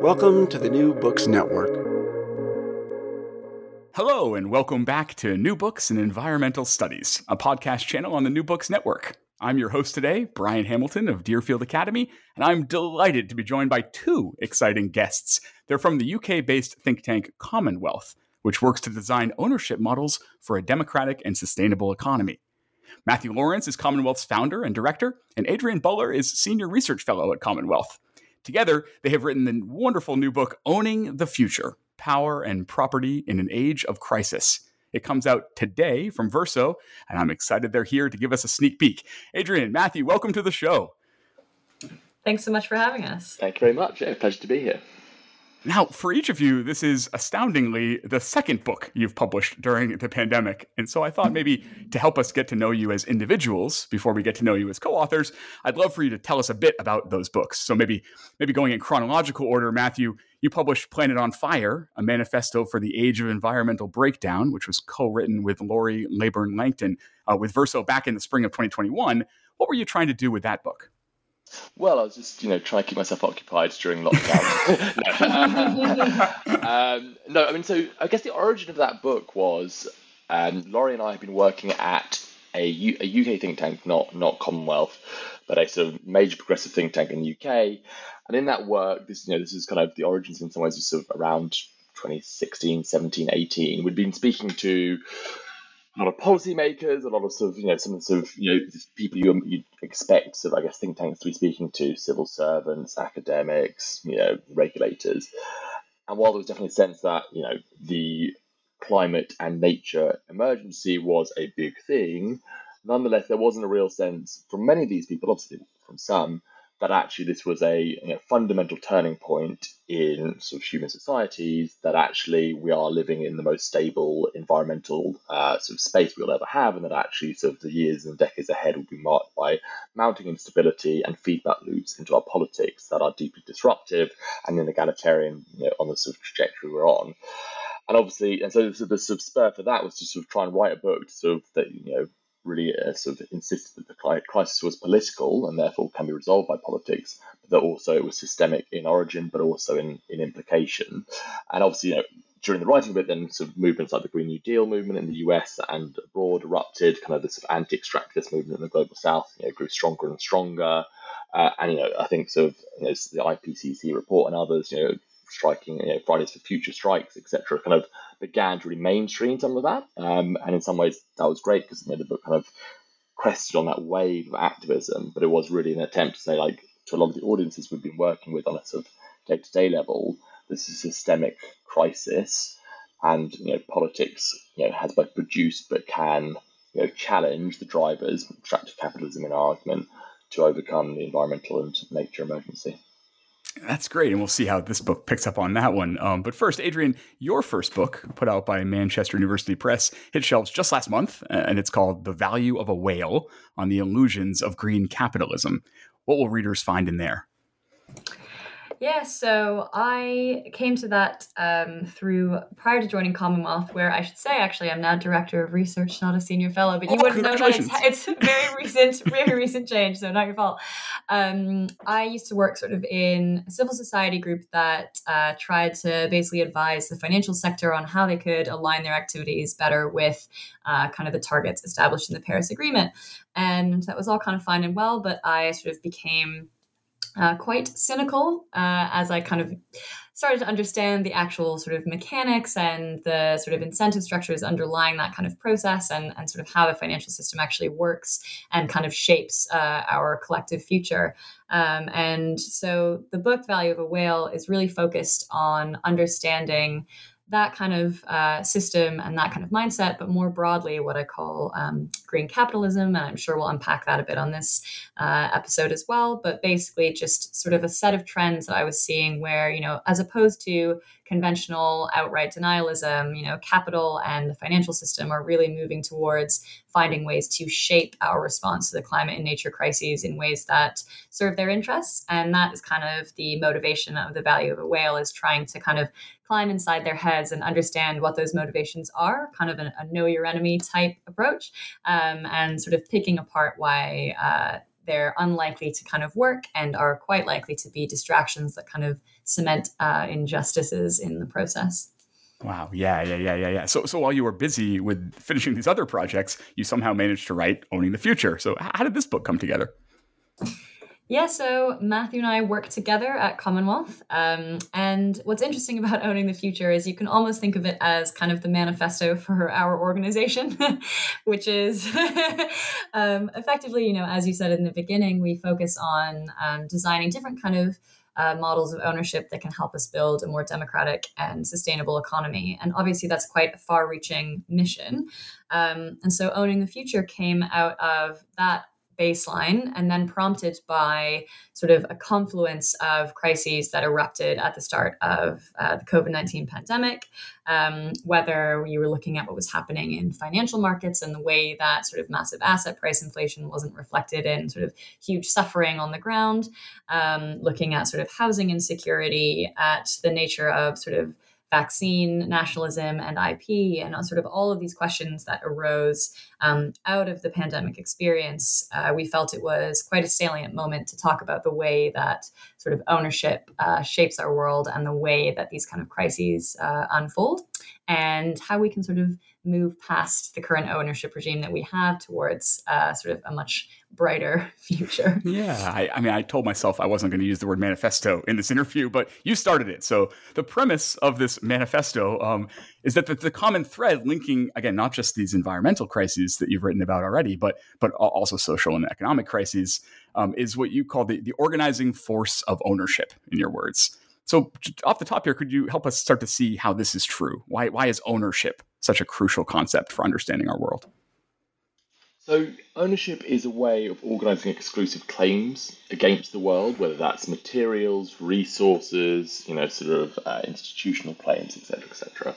Welcome to the New Books Network. Hello, and welcome back to New Books in Environmental Studies, a podcast channel on the New Books Network. I'm your host today, Brian Hamilton of Deerfield Academy, and I'm delighted to be joined by two exciting guests. They're from the UK based think tank Commonwealth, which works to design ownership models for a democratic and sustainable economy. Mathew Lawrence is Commonwealth's founder and director, and Adrian Buller is Senior Research Fellow at Commonwealth. Together, they have written the wonderful new book, Owning the Future Power and Property in an Age of Crisis. It comes out today from Verso, and I'm excited they're here to give us a sneak peek. Adrian, Mathew, welcome to the show. Thanks so much for having us. Thank you very much. Yeah, pleasure to be here. Now, for each of you, this is astoundingly the second book you've published during the pandemic. And so I thought maybe to help us get to know you as individuals before we get to know you as co-authors, I'd love for you to tell us a bit about those books. So maybe maybe going in chronological order, Mathew, you published Planet on Fire, a manifesto for the age of environmental breakdown, which was co-written with Laurie Laybourn-Langton uh, with Verso back in the spring of 2021. What were you trying to do with that book? Well, I was just, you know, trying to keep myself occupied during lockdown. no. um, no, I mean, so I guess the origin of that book was um, Laurie and I have been working at a, U- a UK think tank, not not Commonwealth, but a sort of major progressive think tank in the UK. And in that work, this, you know, this is kind of the origins in some ways, sort of around 2016, 17, 18. We'd been speaking to a lot of policymakers, a lot of sort of you know some sort of you know people you you expect sort of I guess think tanks to be speaking to, civil servants, academics, you know, regulators. And while there was definitely a sense that you know the climate and nature emergency was a big thing, nonetheless there wasn't a real sense from many of these people, obviously from some, that actually this was a you know, fundamental turning point in sort of human societies, that actually we are living in the most stable environmental uh, sort of space we'll ever have, and that actually sort of the years and decades ahead will be marked by mounting instability and feedback loops into our politics that are deeply disruptive and inegalitarian you know, on the sort of trajectory we're on. And obviously, and so the, sort of spur for that was to sort of try and write a book sort of that you know really uh, sort of insisted that the crisis was political and therefore can be resolved by politics, but that also it was systemic in origin, but also in, in implication. And obviously, you know, during the writing of it, then sort of movements like the Green New Deal movement in the US and abroad erupted. Kind of the sort of anti-extractivist movement in the global South, you know, grew stronger and stronger. Uh, and you know, I think sort of you know, the IPCC report and others, you know, striking, you know, Fridays for Future strikes, etc., kind of began to really mainstream some of that. Um, and in some ways, that was great because you know, the book kind of crested on that wave of activism, but it was really an attempt to say, like, to a lot of the audiences we've been working with on a sort of day to day level, this is a systemic crisis, and you know, politics, you know, has both produced but can, you know, challenge the drivers extractive capitalism in our argument to overcome the environmental and nature emergency. That's great, and we'll see how this book picks up on that one. Um, but first, Adrian, your first book, put out by Manchester University Press, hit shelves just last month, and it's called "The Value of a Whale: On the Illusions of Green Capitalism." What will readers find in there? Yeah, so I came to that um, through prior to joining Commonwealth, where I should say actually I'm now director of research, not a senior fellow. But you oh, wouldn't know that it's, it's very recent, very recent change, so not your fault. Um, I used to work sort of in a civil society group that uh, tried to basically advise the financial sector on how they could align their activities better with uh, kind of the targets established in the Paris Agreement, and that was all kind of fine and well. But I sort of became uh, quite cynical uh, as I kind of started to understand the actual sort of mechanics and the sort of incentive structures underlying that kind of process and, and sort of how the financial system actually works and kind of shapes uh, our collective future. Um, and so the book Value of a Whale is really focused on understanding that kind of uh, system and that kind of mindset, but more broadly, what I call um, green capitalism. And I'm sure we'll unpack that a bit on this uh, episode as well. But basically, just sort of a set of trends that I was seeing where, you know, as opposed to conventional outright denialism, you know, capital and the financial system are really moving towards finding ways to shape our response to the climate and nature crises in ways that serve their interests. And that is kind of the motivation of the value of a whale is trying to kind of climb inside their heads and understand what those motivations are, kind of a, a know your enemy type approach, um, and sort of picking apart why uh, they're unlikely to kind of work and are quite likely to be distractions that kind of cement uh, injustices in the process. Wow. Yeah, yeah, yeah, yeah, yeah. So, so while you were busy with finishing these other projects, you somehow managed to write Owning the Future. So, how did this book come together? Yeah, so Mathew and I work together at Commonwealth. Um, and what's interesting about owning the future is you can almost think of it as kind of the manifesto for our organization, which is um, effectively, you know, as you said in the beginning, we focus on um, designing different kind of uh, models of ownership that can help us build a more democratic and sustainable economy. And obviously, that's quite a far reaching mission. Um, and so, Owning the Future came out of that baseline and then prompted by sort of a confluence of crises that erupted at the start of uh, the COVID 19 pandemic. Um, whether you were looking at what was happening in financial markets and the way that sort of massive asset price inflation wasn't reflected in sort of huge suffering on the ground, um, looking at sort of housing insecurity, at the nature of sort of vaccine nationalism and IP, and sort of all of these questions that arose um, out of the pandemic experience, uh, we felt it was quite a salient moment to talk about the way that sort of ownership uh, shapes our world and the way that these kind of crises uh, unfold, and how we can sort of move past the current ownership regime that we have towards uh, sort of a much brighter future. Yeah, I, I, mean, I told myself I wasn't going to use the word manifesto in this interview, but you started it. So the premise of this manifesto um, is that the, the, common thread linking again not just these environmental crises that you've written about already, but but also social and economic crises um, is what you call the, the organizing force of ownership. In your words. So off the top here, could you help us start to see how this is true? Why why is ownership such a crucial concept for understanding our world? So, ownership is a way of organizing exclusive claims against the world, whether that's materials, resources, you know, sort of uh, institutional claims, etc., etc.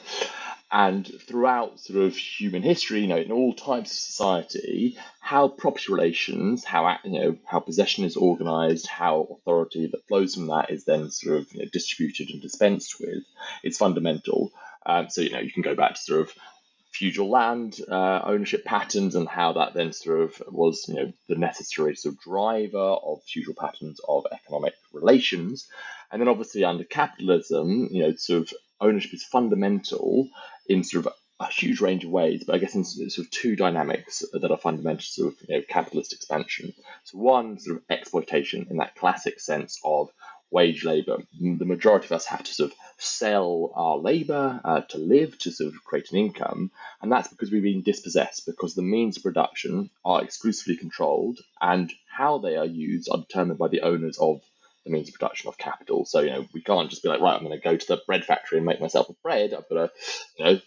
And throughout sort of human history, you know, in all types of society, how property relations, how you know, how possession is organized, how authority that flows from that is then sort of you know, distributed and dispensed with, is fundamental. Um, so you know, you can go back to sort of feudal land uh, ownership patterns and how that then sort of was you know the necessary sort of driver of feudal patterns of economic relations. And then obviously under capitalism you know sort of ownership is fundamental in sort of a huge range of ways but i guess in sort of two dynamics that are fundamental to sort of you know capitalist expansion. So one sort of exploitation in that classic sense of wage labor. The majority of us have to sort of sell our labor uh, to live, to sort of create an income, and that's because we've been dispossessed, because the means of production are exclusively controlled, and how they are used are determined by the owners of the means of production of capital. So, you know, we can't just be like, right, I'm going to go to the bread factory and make myself a bread. I've got to, you know,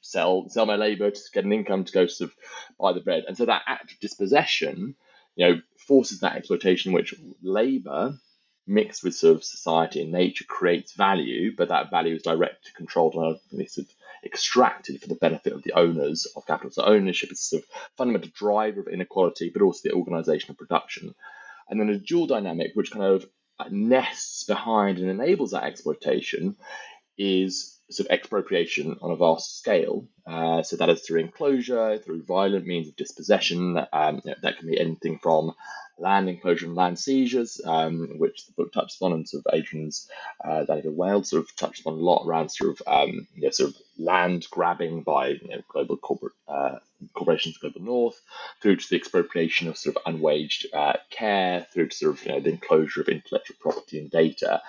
sell sell my labor to get an income to go sort of buy the bread. And so that act of dispossession, you know, forces that exploitation, which labor mixed with sort of society and nature creates value, but that value is directly controlled and sort of extracted for the benefit of the owners of capital. So ownership is a sort of fundamental driver of inequality, but also the organization of production. And then a dual dynamic, which kind of nests behind and enables that exploitation is sort of expropriation on a vast scale. Uh, so that is through enclosure, through violent means of dispossession. Um, you know, that can be anything from land enclosure and land seizures, um, which the book touches on, and sort of Adrian's uh, Danny Wales sort of touches on a lot around sort of um, you know, sort of land grabbing by you know, global corporate uh, corporations, global north, through to the expropriation of sort of unwaged uh, care, through to sort of you know, the enclosure of intellectual property and data.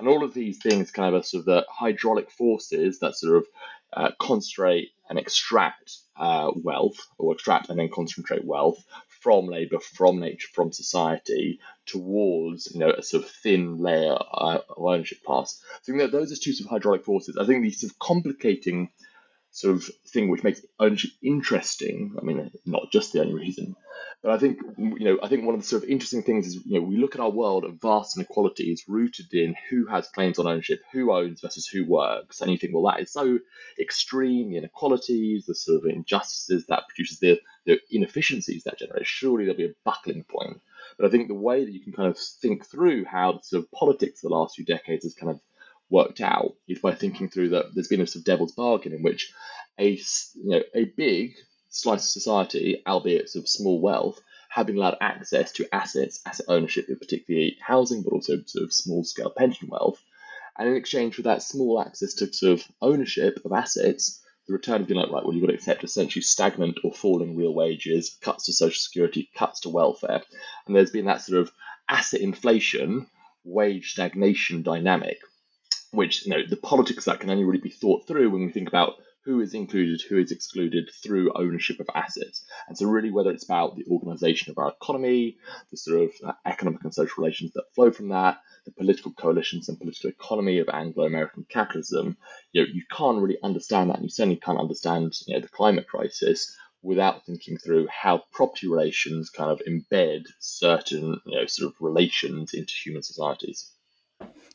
And all of these things kind of are sort of the hydraulic forces that sort of uh, concentrate and extract uh, wealth, or extract and then concentrate wealth from labour, from nature, from society towards you know a sort of thin layer uh, of ownership class. So you know, those are two sort of hydraulic forces. I think these sort of complicating sort of thing which makes ownership interesting. I mean, not just the only reason, but I think you know, I think one of the sort of interesting things is you know we look at our world of vast inequalities rooted in who has claims on ownership, who owns versus who works, and you think, well, that is so extreme. The inequalities, the sort of injustices that produces the, the inefficiencies that generate. Surely there'll be a buckling point. But I think the way that you can kind of think through how the sort of politics of the last few decades has kind of worked out is by thinking through that there's been a sort of devil's bargain in which a you know a big slice of society, albeit of small wealth, have been allowed access to assets, asset ownership, in particularly housing, but also sort of small scale pension wealth. And in exchange for that small access to sort of ownership of assets, the return of being like, right, well, you've got to accept essentially stagnant or falling real wages, cuts to social security, cuts to welfare. And there's been that sort of asset inflation, wage stagnation dynamic, which, you know, the politics that can only really be thought through when we think about who is included, who is excluded through ownership of assets. And so, really, whether it's about the organization of our economy, the sort of uh, economic and social relations that flow from that, the political coalitions and political economy of Anglo-American capitalism, you know, you can't really understand that, and you certainly can't understand, you know, the climate crisis without thinking through how property relations kind of embed certain, you know, sort of relations into human societies.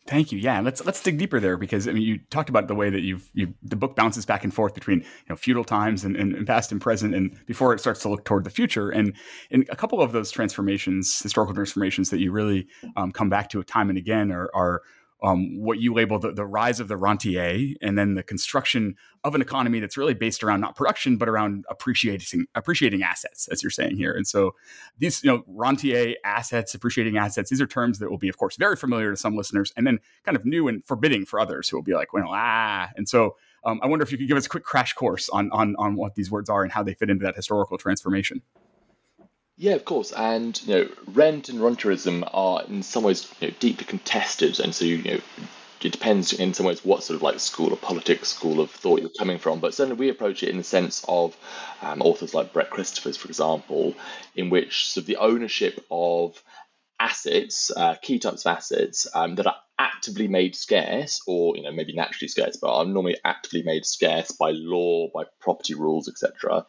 Thank you. Yeah, let's let's dig deeper there because I mean you talked about the way that you've you the book bounces back and forth between you know feudal times and, and, and, past and present and before it starts to look toward the future and in a couple of those transformations, historical transformations that you really um, come back to time and again are, are um, what you label the, the rise of the rentier and then the construction of an economy that's really based around not production but around appreciating appreciating assets as you're saying here and so these you know rentier assets appreciating assets these are terms that will be of course very familiar to some listeners and then kind of new and forbidding for others who will be like well ah and so um, I wonder if you could give us a quick crash course on, on on what these words are and how they fit into that historical transformation. Yeah, of course. And you know, rent and rentierism are in some ways you know, deeply contested, and so you know, it depends in some ways what sort of like school of politics, school of thought you're coming from. But certainly we approach it in the sense of um, authors like Brett Christophers, for example, in which sort of the ownership of assets, uh, key types of assets um, that are actively made scarce, or you know maybe naturally scarce, but are normally actively made scarce by law, by property rules, etc.,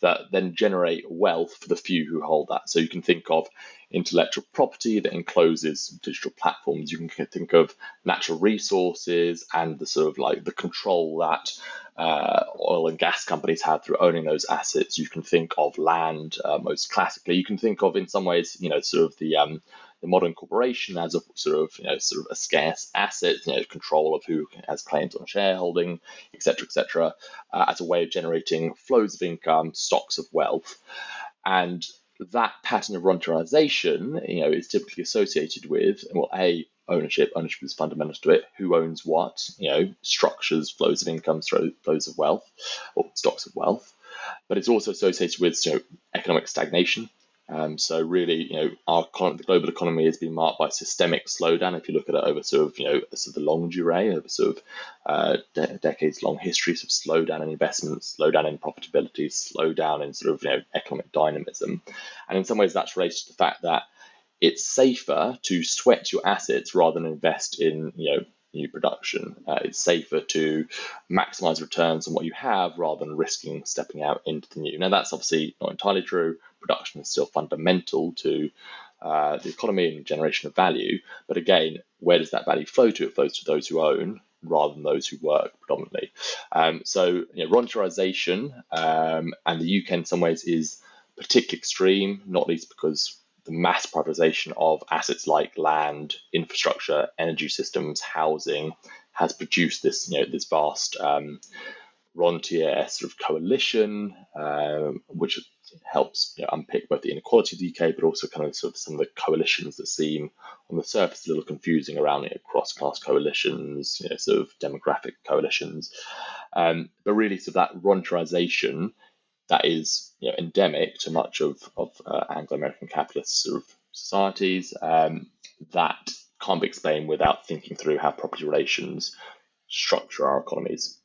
that then generate wealth for the few who hold that. So you can think of intellectual property that encloses digital platforms. You can think of natural resources and the sort of like the control that uh, oil and gas companies have through owning those assets. You can think of land uh, most classically. You can think of in some ways, you know, sort of the um, the modern corporation as a sort of you know sort of a scarce asset, you know, control of who has claims on shareholding, etc., etc., uh, as a way of generating flows of income, stocks of wealth, and that pattern of rentierization, you know, is typically associated with well, a ownership. Ownership is fundamental to it. Who owns what? You know, structures, flows of income, flows of wealth, or stocks of wealth. But it's also associated with you know, economic stagnation, um, so really, you know, our the global economy has been marked by systemic slowdown. If you look at it over sort of, you know, sort of the longue durée, over sort of uh, de- decades long histories of slowdown in investments, slowdown in profitability, slowdown in sort of, you know, economic dynamism. And in some ways, that's related to the fact that it's safer to sweat your assets rather than invest in, you know, new production. Uh, it's safer to maximize returns on what you have rather than risking stepping out into the new. Now, that's obviously not entirely true. Production is still fundamental to uh, the economy and generation of value. But again, where does that value flow to? It flows to those who own rather than those who work predominantly. Um, so, you know, um, and the UK in some ways is particularly extreme, not least because the mass privatization of assets like land, infrastructure, energy systems, housing has produced this, you know, this vast um, sort of coalition, um, which helps you know, unpick both the inequality of the UK, but also kind of sort of some of the coalitions that seem on the surface a little confusing around you know, cross-class coalitions, you know, sort of demographic coalitions. Um, but really, sort of that rentierization that is you know, endemic to much of, of uh, Anglo-American capitalist sort of societies um, that can't be explained without thinking through how property relations structure our economies.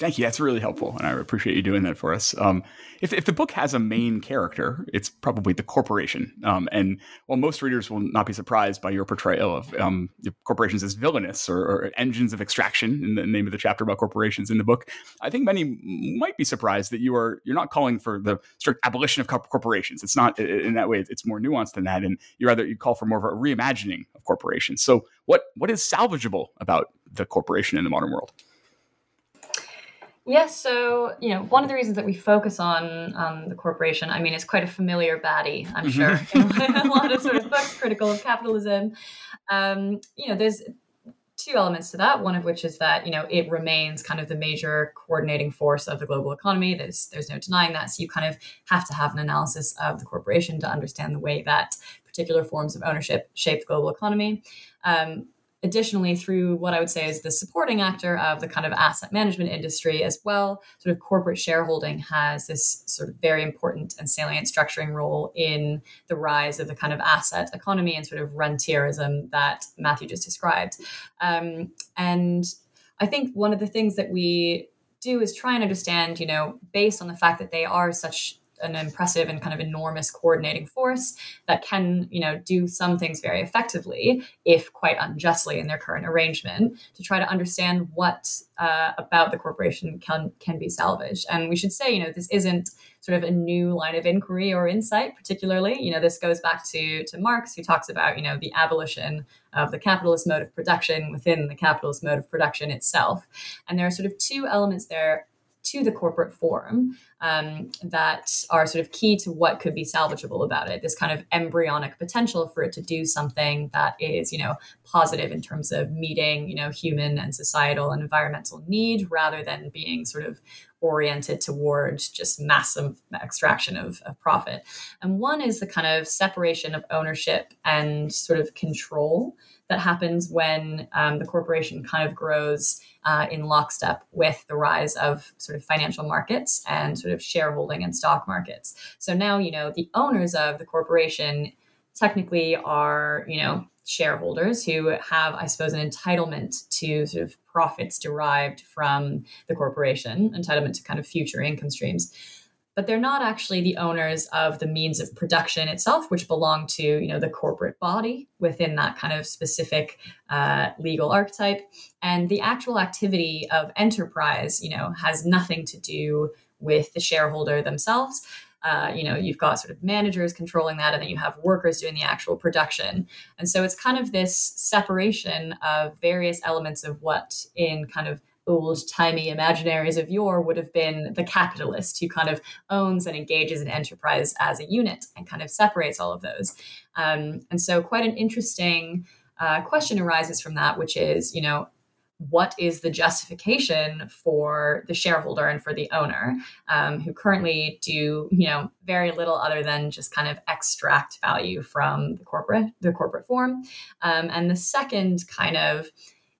Thank you. That's really helpful, and I appreciate you doing that for us. Um, if, if the book has a main character, it's probably the corporation. Um, and while most readers will not be surprised by your portrayal of um, corporations as villainous or, or, engines of extraction, in the name of the chapter about corporations in the book, I think many might be surprised that you are you're not calling for the strict abolition of corporations. It's not in that way. It's more nuanced than that, and you rather you call for more of a reimagining of corporations. So, what what is salvageable about the corporation in the modern world? Yes, so you know, one of the reasons that we focus on on the corporation, I mean, it's quite a familiar baddie, I'm mm-hmm. sure, in a lot of sort of books critical of capitalism. Um, you know, there's two elements to that. One of which is that you know it remains kind of the major coordinating force of the global economy. There's there's no denying that. So you kind of have to have an analysis of the corporation to understand the way that particular forms of ownership shape the global economy. Um, additionally through what I would say is the supporting actor of the kind of asset management industry as well. Sort of corporate shareholding has this sort of very important and salient structuring role in the rise of the kind of asset economy and sort of rentierism that Mathew just described. Um, and I think one of the things that we do is try and understand, you know, based on the fact that they are such an impressive and kind of enormous coordinating force that can, you know, do some things very effectively, if quite unjustly in their current arrangement, to try to understand what uh, about the corporation can can be salvaged. And we should say, you know, this isn't sort of a new line of inquiry or insight, particularly. You know, this goes back to to Marx, who talks about, you know, the abolition of the capitalist mode of production within the capitalist mode of production itself. And there are sort of two elements there to the corporate form um, that are sort of key to what could be salvageable about it. This kind of embryonic potential for it to do something that is, you know, positive in terms of meeting, you know, human and societal and environmental need, rather than being sort of oriented towards just massive extraction of, of profit. And one is the kind of separation of ownership and sort of control that happens when um, the corporation kind of grows uh, in lockstep with the rise of sort of financial markets and sort of shareholding and stock markets. So now, you know, the owners of the corporation technically are, you know, shareholders who have, I suppose, an entitlement to sort of profits derived from the corporation, entitlement to kind of future income streams but they're not actually the owners of the means of production itself, which belong to you know the corporate body within that kind of specific uh, legal archetype. And the actual activity of enterprise, you know, has nothing to do with the shareholder themselves. Uh, you know, you've got sort of managers controlling that, and then you have workers doing the actual production. And so it's kind of this separation of various elements of what in kind of old timey imaginaries of yore would have been the capitalist who kind of owns and engages an enterprise as a unit and kind of separates all of those. Um, and so, quite an interesting uh, question arises from that, which is, you know, what is the justification for the shareholder and for the owner um, who currently do you know very little other than just kind of extract value from the corporate the corporate form um, and the second kind of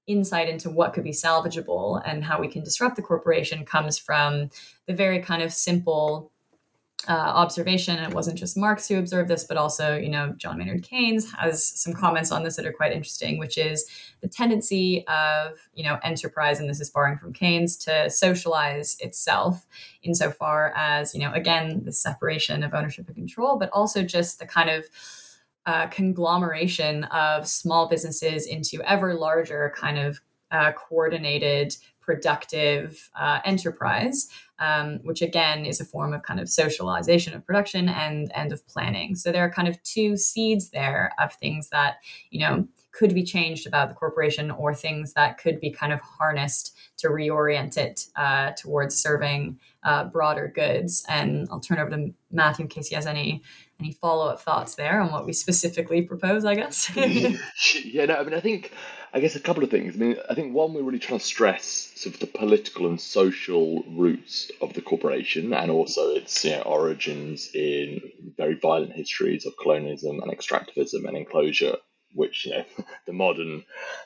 insight into what could be salvageable and how we can disrupt the corporation comes from the very kind of simple uh, observation. And it wasn't just Marx who observed this, but also, you know, John Maynard Keynes has some comments on this that are quite interesting, which is the tendency of, you know, enterprise, and this is borrowing from Keynes, to socialize itself insofar as, you know, again, the separation of ownership and control, but also just the kind of uh, conglomeration of small businesses into ever larger kind of uh, coordinated productive uh, enterprise um, which again is a form of kind of socialization of production and and of planning. So there are kind of two seeds there of things that you know could be changed about the corporation or things that could be kind of harnessed to reorient it uh, towards serving uh, broader goods. And I'll turn over to Mathew in case he has any any follow up thoughts there on what we specifically propose. I guess. yeah, no, I mean, I think I guess a couple of things. I mean, I think one we're really trying to stress sort of the political and social roots of the corporation, and also its you know, origins in very violent histories of colonialism and extractivism and enclosure which you know the modern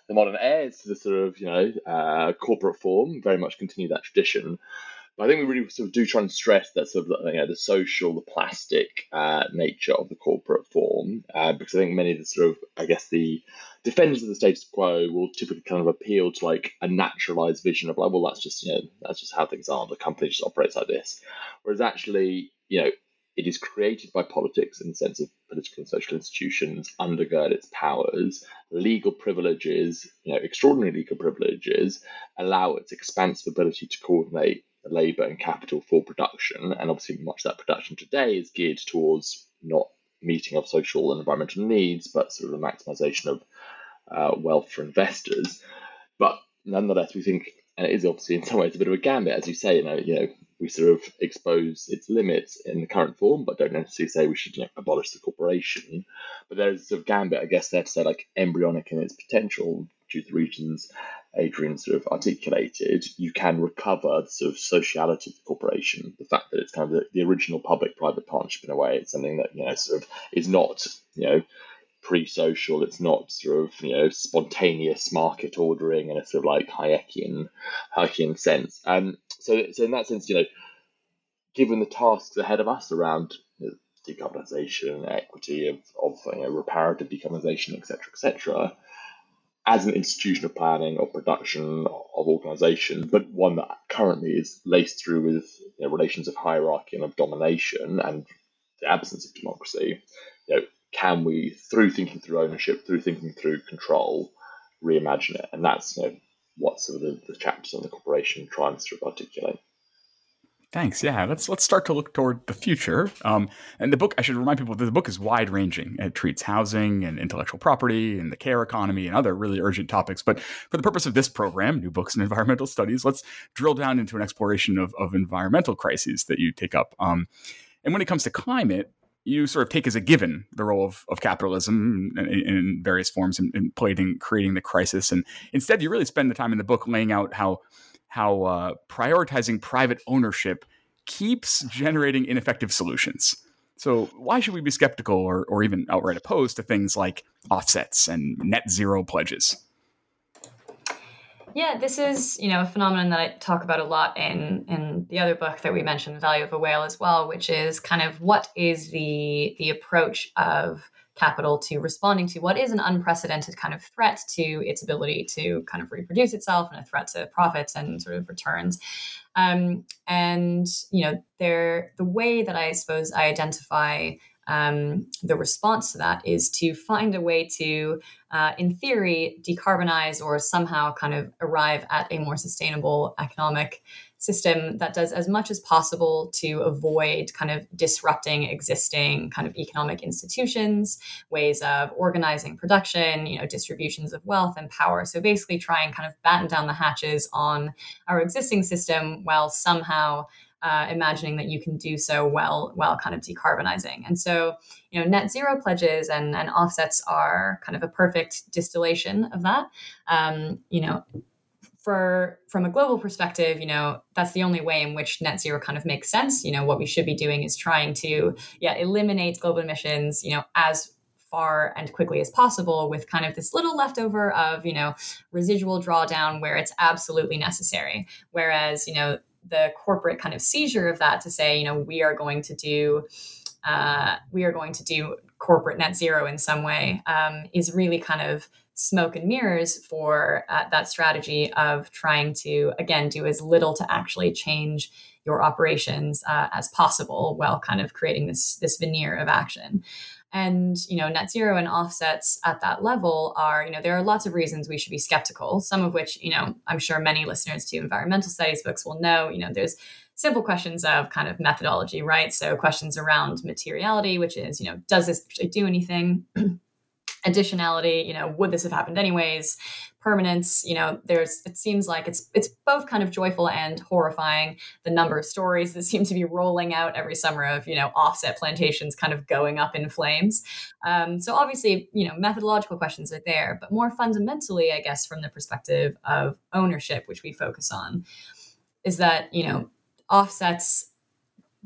the modern heirs to the sort of you know uh, corporate form very much continue that tradition. But I think we really sort of do try and stress that sort of you know, the social, the plastic uh, nature of the corporate form, uh, because I think many of the sort of I guess the defenders of the status quo will typically kind of appeal to like a naturalized vision of like, well, that's just you know that's just how things are. The company just operates like this, whereas actually you know it is created by politics in the sense of political and social institutions undergird its powers. Legal privileges, you know, extraordinary legal privileges, allow its expansive ability to coordinate labour and capital for production. And obviously, much of that production today is geared towards not meeting of social and environmental needs, but sort of the maximisation of uh, wealth for investors. But nonetheless, we think, and it is obviously in some ways a bit of a gambit, as you say, you know, you know, we sort of expose its limits in the current form, but don't necessarily say we should you know, abolish the corporation. But there's a sort of gambit, I guess, there to say like embryonic in its potential due to the reasons Adrian sort of articulated, you can recover the sort of sociality of the corporation. The fact that it's kind of the, the original public-private partnership in a way, it's something that you know sort of is not you know pre-social. It's not sort of you know spontaneous market ordering in a sort of like Hayekian Hayekian sense. Um, so so in that sense, you know, given the tasks ahead of us around you know, decarbonisation, equity of of you know, reparative decarbonisation, etc., etc. As an institution of planning or production of organisation, but one that currently is laced through with you know, relations of hierarchy and of domination and the absence of democracy, you know, can we, through thinking through ownership, through thinking through control, reimagine it? And that's you know, what sort of the, the chapters on the corporation try and sort of articulate. Thanks. Yeah, let's let's start to look toward the future. Um, and the book, I should remind people that the book is wide ranging. It treats housing and intellectual property and the care economy and other really urgent topics. But for the purpose of this program, New Books in Environmental Studies, let's drill down into an exploration of, of environmental crises that you take up. Um, and when it comes to climate, you sort of take as a given the role of, of capitalism in, in various forms and, and in creating the crisis. And instead, you really spend the time in the book laying out how how uh, prioritizing private ownership keeps generating ineffective solutions. So why should we be skeptical or, or even outright opposed to things like offsets and net zero pledges? Yeah, this is you know a phenomenon that I talk about a lot in in the other book that we mentioned, The Value of a Whale, as well, which is kind of what is the the approach of capital to responding to what is an unprecedented kind of threat to its ability to kind of reproduce itself and a threat to profits and sort of returns. Um, and you know, there the way that I suppose I identify um, the response to that is to find a way to, uh, in theory, decarbonize or somehow kind of arrive at a more sustainable economic system that does as much as possible to avoid kind of disrupting existing kind of economic institutions, ways of organizing production, you know, distributions of wealth and power. So basically try and kind of batten down the hatches on our existing system while somehow uh, imagining that you can do so while while kind of decarbonizing. And so, you know, net zero pledges and, and offsets are kind of a perfect distillation of that. Um, you know, for from a global perspective, you know, that's the only way in which net zero kind of makes sense. You know, what we should be doing is trying to yeah eliminate global emissions. You know, as far and quickly as possible with kind of this little leftover of you know residual drawdown where it's absolutely necessary whereas you know the corporate kind of seizure of that to say, you know, we are going to do, uh, we are going to do corporate net zero in some way um, is really kind of smoke and mirrors for uh, that strategy of trying to again do as little to actually change your operations uh, as possible while kind of creating this this veneer of action and you know net zero and offsets at that level are you know there are lots of reasons we should be skeptical some of which you know i'm sure many listeners to environmental studies books will know. You know there's simple questions of kind of methodology right? So questions around materiality which is you know does this actually do anything? Additionality you know would this have happened anyways permanence you know there's it seems like it's it's both kind of joyful and horrifying. The number of stories that seem to be rolling out every summer of you know offset plantations kind of going up in flames. Um, so obviously you know methodological questions are there but more fundamentally i guess from the perspective of ownership which we focus on is that you know offsets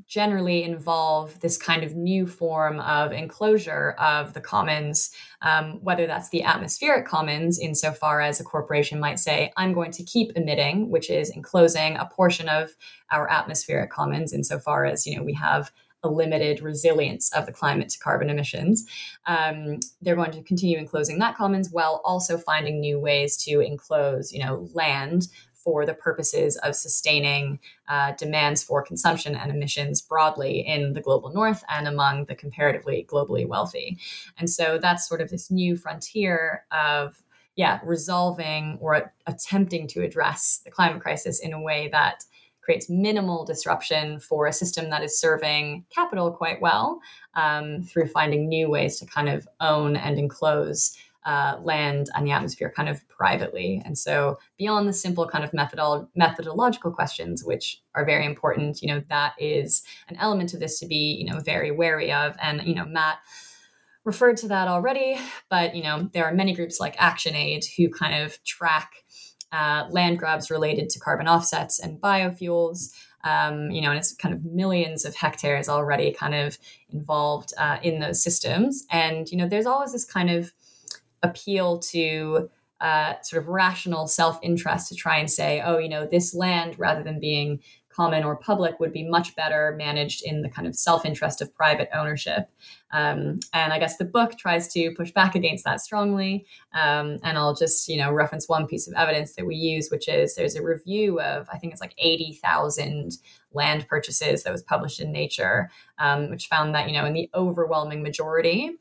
generally involve this kind of new form of enclosure of the commons, um, whether that's the atmospheric commons, insofar as a corporation might say, I'm going to keep emitting, which is enclosing a portion of our atmospheric commons, insofar as, you know, we have a limited resilience of the climate to carbon emissions. Um, they're going to continue enclosing that commons while also finding new ways to enclose, you know, land for the purposes of sustaining uh, demands for consumption and emissions broadly in the global north and among the comparatively globally wealthy. And so that's sort of this new frontier of yeah, resolving or attempting to address the climate crisis in a way that creates minimal disruption for a system that is serving capital quite well um, through finding new ways to kind of own and enclose uh, land and the atmosphere kind of privately. And so, beyond the simple kind of methodol- methodological questions, which are very important, you know, that is an element of this to be, you know, very wary of. And, you know, Matt referred to that already, but, you know, there are many groups like ActionAid who kind of track uh, land grabs related to carbon offsets and biofuels. Um, you know, and it's kind of millions of hectares already kind of involved uh, in those systems. And, you know, there's always this kind of appeal to uh, sort of rational self interest to try and say, oh, you know, this land, rather than being common or public, would be much better managed in the kind of self interest of private ownership. Um, and I guess the book tries to push back against that strongly. Um, and I'll just, you know, reference one piece of evidence that we use, which is there's a review of, I think it's like 80,000 land purchases that was published in Nature, um, which found that, you know, in the overwhelming majority,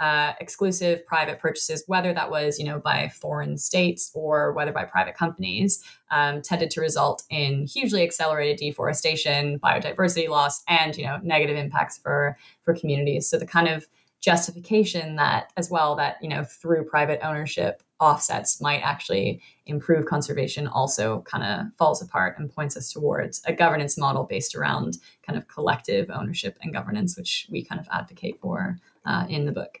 uh, exclusive private purchases, whether that was you know by foreign states or whether by private companies, um, tended to result in hugely accelerated deforestation, biodiversity loss, and you know negative impacts for for communities. So the kind of justification that as well that you know through private ownership offsets might actually improve conservation also kind of falls apart and points us towards a governance model based around kind of collective ownership and governance which we kind of advocate for uh, in the book.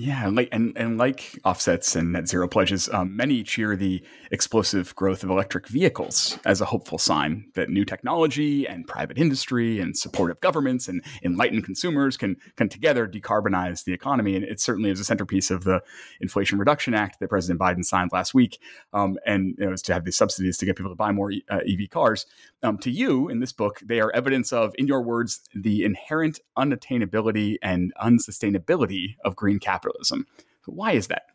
Yeah, like and and like offsets and net zero pledges, um, many cheer the explosive growth of electric vehicles as a hopeful sign that new technology and private industry and supportive governments and enlightened consumers can can together decarbonize the economy. And it certainly is a centerpiece of the Inflation Reduction Act that President Biden signed last week, um, and you know, to have these subsidies to get people to buy more uh, EV cars. Um, to you, in this book, they are evidence of, in your words, the inherent unattainability and unsustainability of green capital capitalism. Why is that?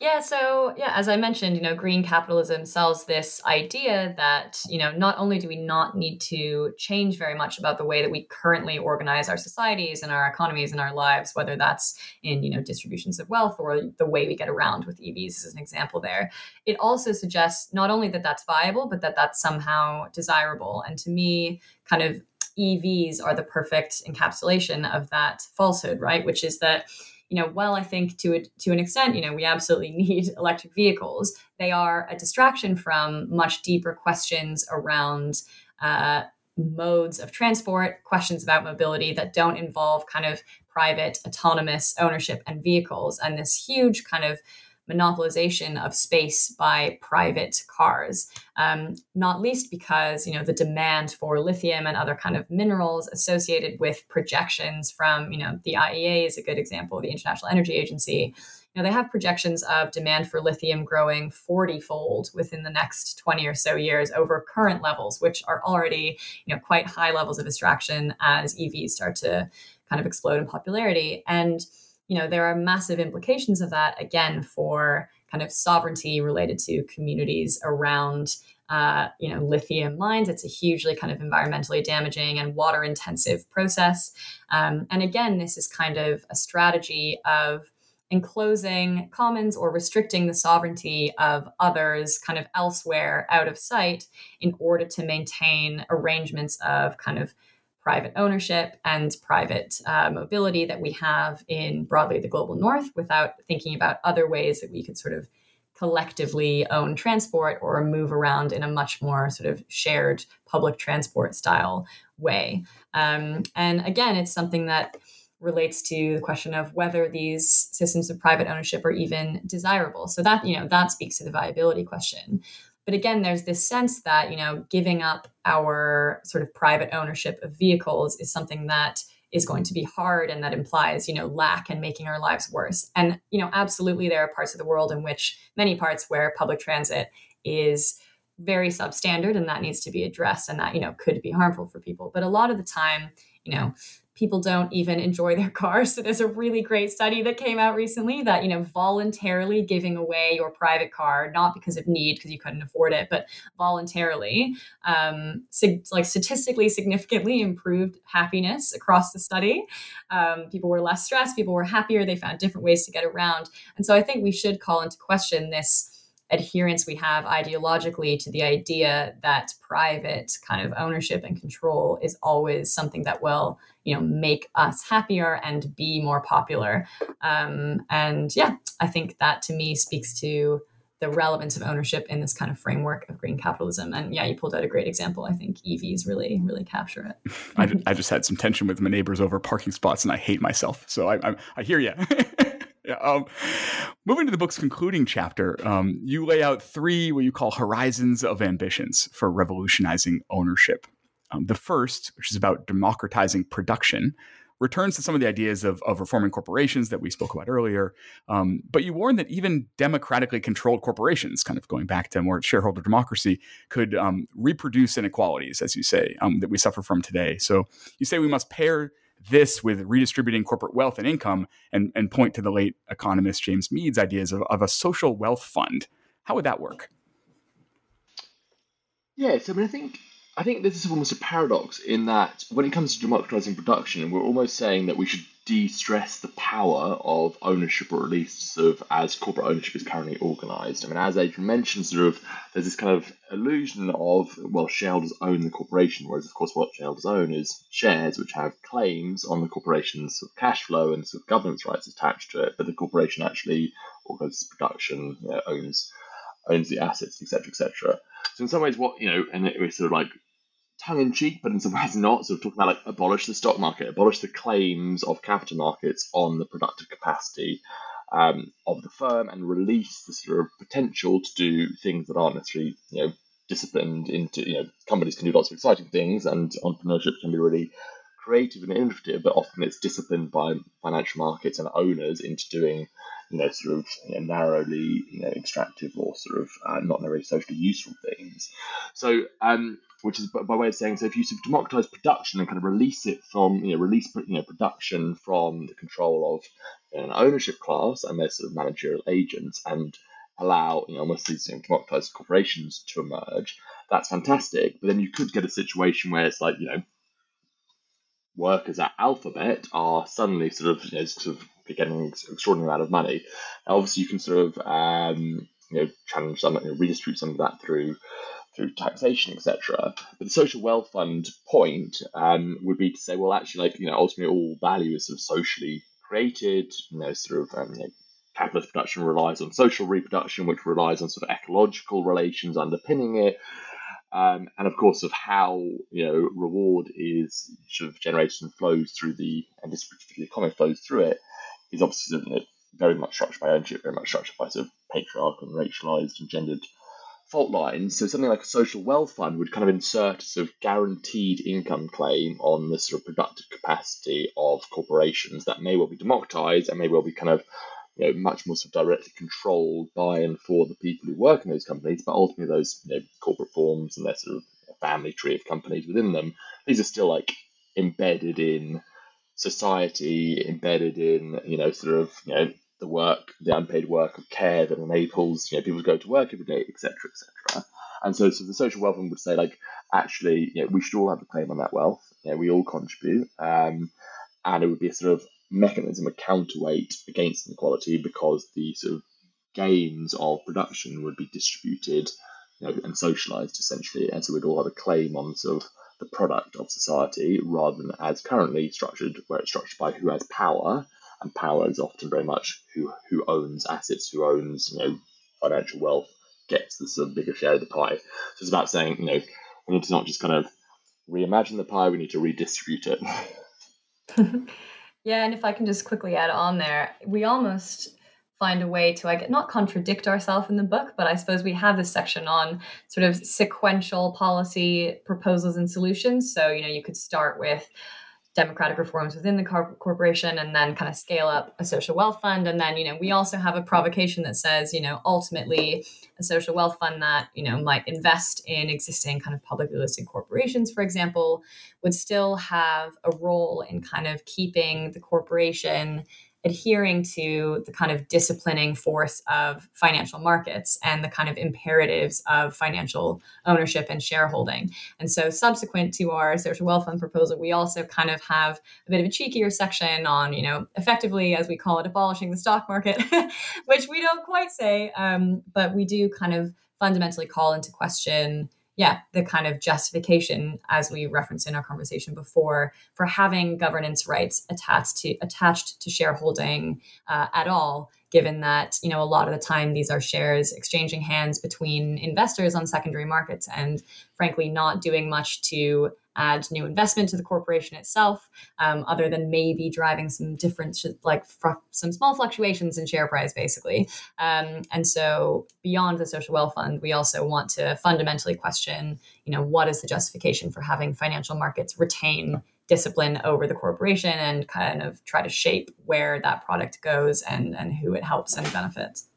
Yeah, so yeah, as I mentioned, you know, green capitalism sells this idea that, you know, not only do we not need to change very much about the way that we currently organize our societies and our economies and our lives, whether that's in, you know, distributions of wealth or the way we get around with EVs as an example there. It also suggests not only that that's viable, but that that's somehow desirable. And to me, kind of EVs are the perfect encapsulation of that falsehood, right? Which is that you know, well, I think to a, to an extent, you know, we absolutely need electric vehicles. They are a distraction from much deeper questions around uh, modes of transport, questions about mobility that don't involve kind of private autonomous ownership and vehicles, and this huge kind of monopolization of space by private cars. Um, not least because you know the demand for lithium and other kind of minerals associated with projections from you know the iea is a good example the international energy agency. You know they have projections of demand for lithium growing 40 fold within the next 20 or so years over current levels which are already you know quite high levels of extraction as evs start to kind of explode in popularity. And you know, there are massive implications of that again for kind of sovereignty related to communities around uh, you know lithium mines. It's a hugely kind of environmentally damaging and water intensive process. Um, and again this is kind of a strategy of enclosing commons or restricting the sovereignty of others kind of elsewhere out of sight in order to maintain arrangements of kind of private ownership and private uh, mobility that we have in broadly the global north without thinking about other ways that we could sort of collectively own transport or move around in a much more sort of shared public transport style way. Um, and again, it's something that relates to the question of whether these systems of private ownership are even desirable. So that, you know, that speaks to the viability question. But again, there's this sense that, you know, giving up our sort of private ownership of vehicles is something that is going to be hard and that implies, you know, lack and making our lives worse. And, you know, absolutely there are parts of the world in which many parts where public transit is very substandard and that needs to be addressed and that, you know, could be harmful for people. But a lot of the time, you know, people don't even enjoy their cars. So there's a really great study that came out recently that, you know, voluntarily giving away your private car, not because of need, because you couldn't afford it, but voluntarily, um, sig- like statistically significantly improved happiness across the study. Um, people were less stressed, people were happier, they found different ways to get around. And so I think we should call into question this adherence we have ideologically to the idea that private kind of ownership and control is always something that will you know make us happier and be more popular. Um, and yeah i think that to me speaks to the relevance of ownership in this kind of framework of green capitalism. And yeah you pulled out a great example. I think evs really really capture it. I, I just had some tension with my neighbors over parking spots and i hate myself. So i, I, I hear you Yeah, um, moving to the book's concluding chapter, um, you lay out three what you call horizons of ambitions for revolutionizing ownership. Um, the first, which is about democratizing production, returns to some of the ideas of, of reforming corporations that we spoke about earlier. Um, but you warn that even democratically controlled corporations, kind of going back to more shareholder democracy, could um, reproduce inequalities, as you say, um, that we suffer from today. So you say we must pair this with redistributing corporate wealth and income and, and point to the late economist James Meade's ideas of, of a social wealth fund. How would that work? Yes, I mean, I think I think this is almost a paradox in that when it comes to democratizing production, we're almost saying that we should de-stress the power of ownership, or at least sort of as corporate ownership is currently organized. I mean, as Adrienne mentioned, sort of there's this kind of illusion of well, shareholders own the corporation, whereas of course what shareholders own is shares which have claims on the corporation's sort of cash flow and sort of governance rights attached to it, but the corporation actually organizes production, you know, owns owns the assets, etc., etc. So in some ways, what you know, and it was sort of like tongue in cheek, but in some ways not. Sort of talking about like abolish the stock market, abolish the claims of capital markets on the productive capacity um, of the firm, and release the sort of potential to do things that aren't necessarily you know disciplined into you know companies can do lots of exciting things, and entrepreneurship can be really creative and innovative, but often it's disciplined by financial markets and owners into doing you know, sort of you know, narrowly, you know, extractive or sort of uh, not very socially useful things. So, um, which is by way of saying, so if you sort of democratize production and kind of release it from, you know, release you know production from the control of an ownership class and their sort of managerial agents, and allow you know almost these you know, democratized corporations to emerge, that's fantastic. But then you could get a situation where it's like you know workers at Alphabet are suddenly sort of you know, sort of getting an extraordinary amount of money. Obviously, you can sort of um, you know challenge some, you know, redistribute some of that through through taxation, etc. But the social wealth fund point um, would be to say, well, actually, like you know, ultimately, all value is sort of socially created. You know, sort of um, you know, capitalist production relies on social reproduction, which relies on sort of ecological relations underpinning it. Um, and of course, of how you know reward is sort of generated and flows through the and distributed economy flows through it is obviously very much structured by ownership, very much structured by sort of patriarchal and racialized and gendered fault lines. So something like a social wealth fund would kind of insert a sort of guaranteed income claim on the sort of productive capacity of corporations that may well be democratized and may well be kind of you know, much more sort of directly controlled by and for the people who work in those companies, but ultimately those you know, corporate forms and their sort of family tree of companies within them, these are still like embedded in society embedded in you know sort of you know the work, the unpaid work of care that enables you know people to go to work every day, etc., etc. And so, so the social welfare would say like actually you know, we should all have a claim on that wealth. You know, we all contribute, um, and it would be a sort of mechanism, a counterweight against inequality because the sort of gains of production would be distributed you know, and socialized essentially, and so we'd all have a claim on sort of the product of society rather than as currently structured, where it's structured by who has power, and power is often very much who who owns assets, who owns you know financial wealth, gets the sort of bigger share of the pie. So it's about saying you know we need to not just kind of reimagine the pie, we need to redistribute it. yeah, and if I can just quickly add on there, we almost find a way to like not contradict ourselves in the book but i suppose we have this section on sort of sequential policy proposals and solutions. So you know you could start with democratic reforms within the corporation and then kind of scale up a social wealth fund. And then you know we also have a provocation that says you know ultimately a social wealth fund that you know might invest in existing kind of publicly listed corporations for example would still have a role in kind of keeping the corporation adhering to the kind of disciplining force of financial markets and the kind of imperatives of financial ownership and shareholding. And so, subsequent to our social wealth fund proposal, we also kind of have a bit of a cheekier section on, you know, effectively, as we call it, abolishing the stock market, which we don't quite say, um, but we do kind of fundamentally call into question yeah, the kind of justification, as we referenced in our conversation before, for having governance rights attached to attached to shareholding uh, at all, given that you know a lot of the time these are shares exchanging hands between investors on secondary markets, and frankly, not doing much to add new investment to the corporation itself, um, other than maybe driving some different, like fr- some small fluctuations in share price, basically. Um, and so, beyond the social wealth fund, we also want to fundamentally question, you know, what is the justification for having financial markets retain discipline over the corporation and kind of try to shape where that product goes and and who it helps and benefits.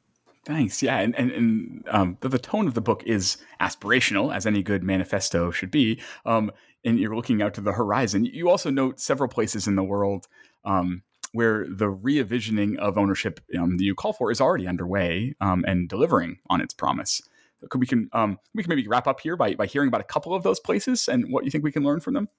Thanks. Yeah, and and, and um, the, the, tone of the book is aspirational, as any good manifesto should be. Um, and you're looking out to the horizon. You also note several places in the world um, where the re-envisioning of ownership um, that you call for is already underway um, and delivering on its promise. Could we can um, we can maybe wrap up here by by hearing about a couple of those places and what you think we can learn from them.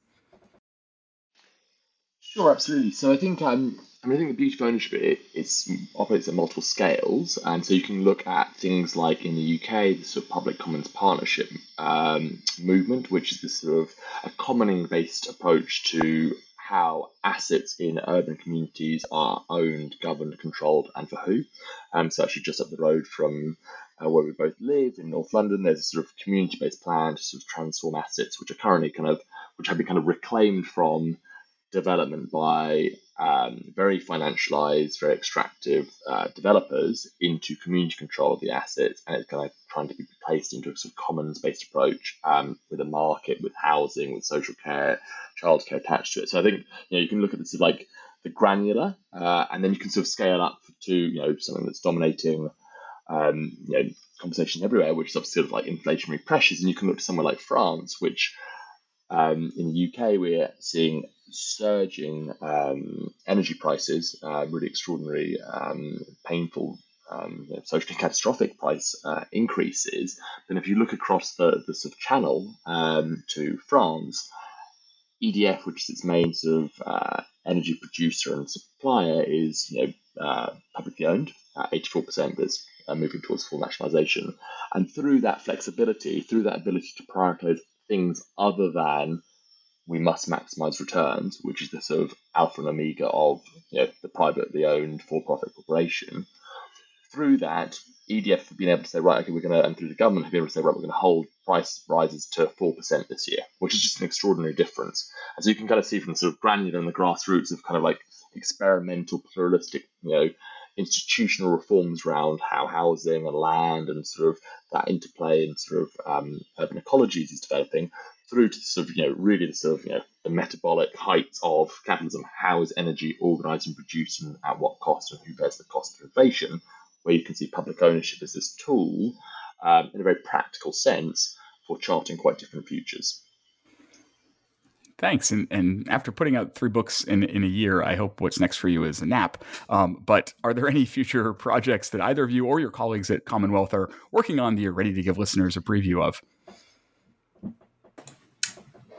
Sure, absolutely. So I think um, I mean I think the beauty of ownership it, it operates at multiple scales, and so you can look at things like in the UK the sort of public commons partnership um, movement, which is this sort of a commoning based approach to how assets in urban communities are owned, governed, controlled, and for who. Um, so actually just up the road from uh, where we both live in North London, there's a sort of community-based plan to sort of transform assets, which are currently kind of which have been kind of reclaimed from development by um, very financialized, very extractive uh, developers into community control of the assets, and it's kind of trying to be placed into a sort of commons-based approach um, with a market, with housing, with social care, childcare attached to it. So I think you know you can look at this as like the granular, uh, and then you can sort of scale up to you know something that's dominating. Um, you know, conversation everywhere, which is obviously sort of like inflationary pressures, and you can look to somewhere like France, which um, in the UK, we're seeing surging um, energy prices, uh, really extraordinary, um, painful, um, socially catastrophic price uh, increases. Then, if you look across the, the sort of channel um, to France, EDF, which is its main sort of uh, energy producer and supplier, is you know uh, publicly owned, 84%, but it's uh, moving towards full nationalisation. And through that flexibility, through that ability to prioritise things other than we must maximize returns, which is the sort of alpha and omega of you know, the privately owned for-profit corporation. Through that, EDF have been able to say, right, okay, we're going to, and through the government have been able to say, right, we're going to hold price rises to 4% this year, which is just an extraordinary difference. And so you can kind of see from the sort of granular and the grassroots of kind of like experimental, pluralistic, you know, institutional reforms around how housing and land and sort of that interplay and sort of um, urban ecologies is developing through to sort of you know really the sort of you know the metabolic heights of capitalism. How is energy organised and produced, and at what cost, and who bears the cost of innovation? Where you can see public ownership as this tool um, in a very practical sense for charting quite different futures. Thanks. And, and after putting out three books in, in a year, I hope what's next for you is a nap. Um, but are there any future projects that either of you or your colleagues at Common Wealth are working on that you're ready to give listeners a preview of?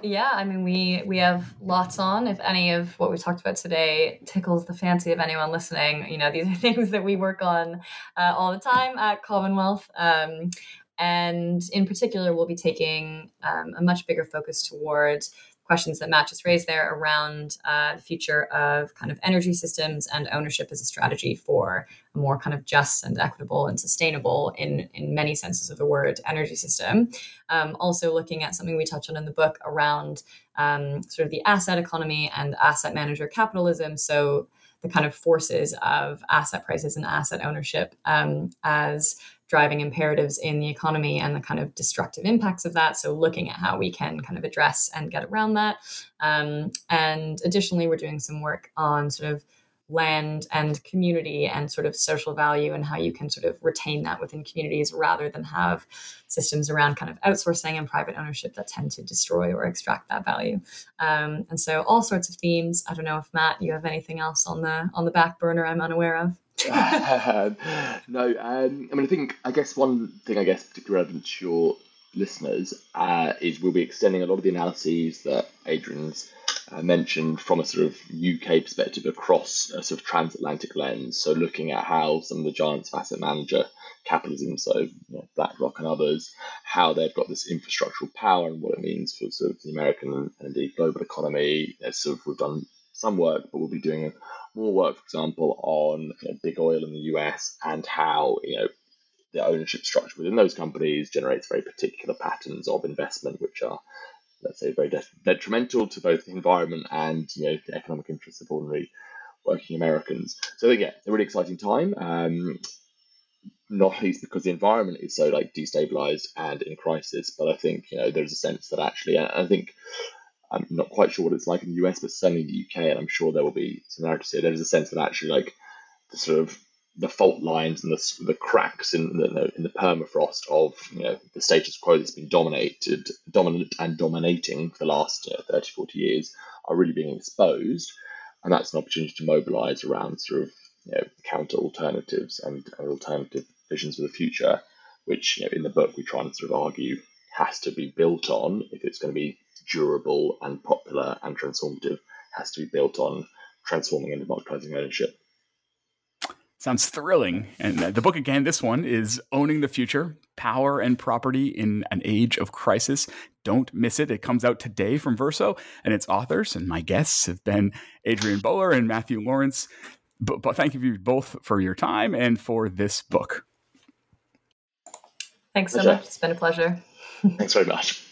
Yeah, I mean, we we have lots on. If any of what we talked about today tickles the fancy of anyone listening, you know, these are things that we work on uh, all the time at Common Wealth. Um, and in particular, we'll be taking um, a much bigger focus towards questions that Matt just raised there around uh, the future of kind of energy systems and ownership as a strategy for a more kind of just and equitable and sustainable, in in many senses of the word, energy system. Um, also, looking at something we touch on in the book around um, sort of the asset economy and asset manager capitalism. So the kind of forces of asset prices and asset ownership um, as driving imperatives in the economy and the kind of destructive impacts of that. So, looking at how we can kind of address and get around that. Um, and additionally, we're doing some work on sort of land and community and sort of social value and how you can sort of retain that within communities rather than have systems around kind of outsourcing and private ownership that tend to destroy or extract that value. Um, and so all sorts of themes. I don't know if matt you have anything else on the on the back burner i'm unaware of? No um, i mean i think i guess one thing i guess particularly relevant to your listeners uh, is we'll be extending a lot of the analyses that Adrienne's uh, mentioned from a sort of UK perspective across a sort of transatlantic lens. So looking at how some of the giants of asset manager capitalism, so you know, BlackRock and others, how they've got this infrastructural power and what it means for sort of the American and, indeed global economy. Know, sort of we've done some work, but we'll be doing more work, for example, on you know, big oil in the US and how you know the ownership structure within those companies generates very particular patterns of investment, which are let's say, very detrimental to both the environment and you know the economic interests of ordinary working Americans. So yeah, a really exciting time. Um, not least because the environment is so like destabilized and in crisis, but I think you know there's a sense that actually, I think I'm not quite sure what it's like in the US, but certainly in the UK, and I'm sure there will be similarities here. There's a sense that actually like the sort of the fault lines and the, the cracks in the, in the permafrost of you know, the status quo that's been dominated, dominant and dominating for the last you know, 30, 40 years are really being exposed. And that's an opportunity to mobilize around sort of you know, counter alternatives and, and alternative visions for the future, which you know, in the book we try and sort of argue has to be built on if it's going to be durable and popular and transformative, has to be built on transforming and democratizing ownership. Sounds thrilling. And the book again, this one is Owning the Future Power and Property in an Age of Crisis. Don't miss it. It comes out today from Verso, and its authors and my guests have been Adrienne Buller and Mathew Lawrence. But, but thank you both for your time and for this book. Thanks so pleasure. much. It's been a pleasure. Thanks very much.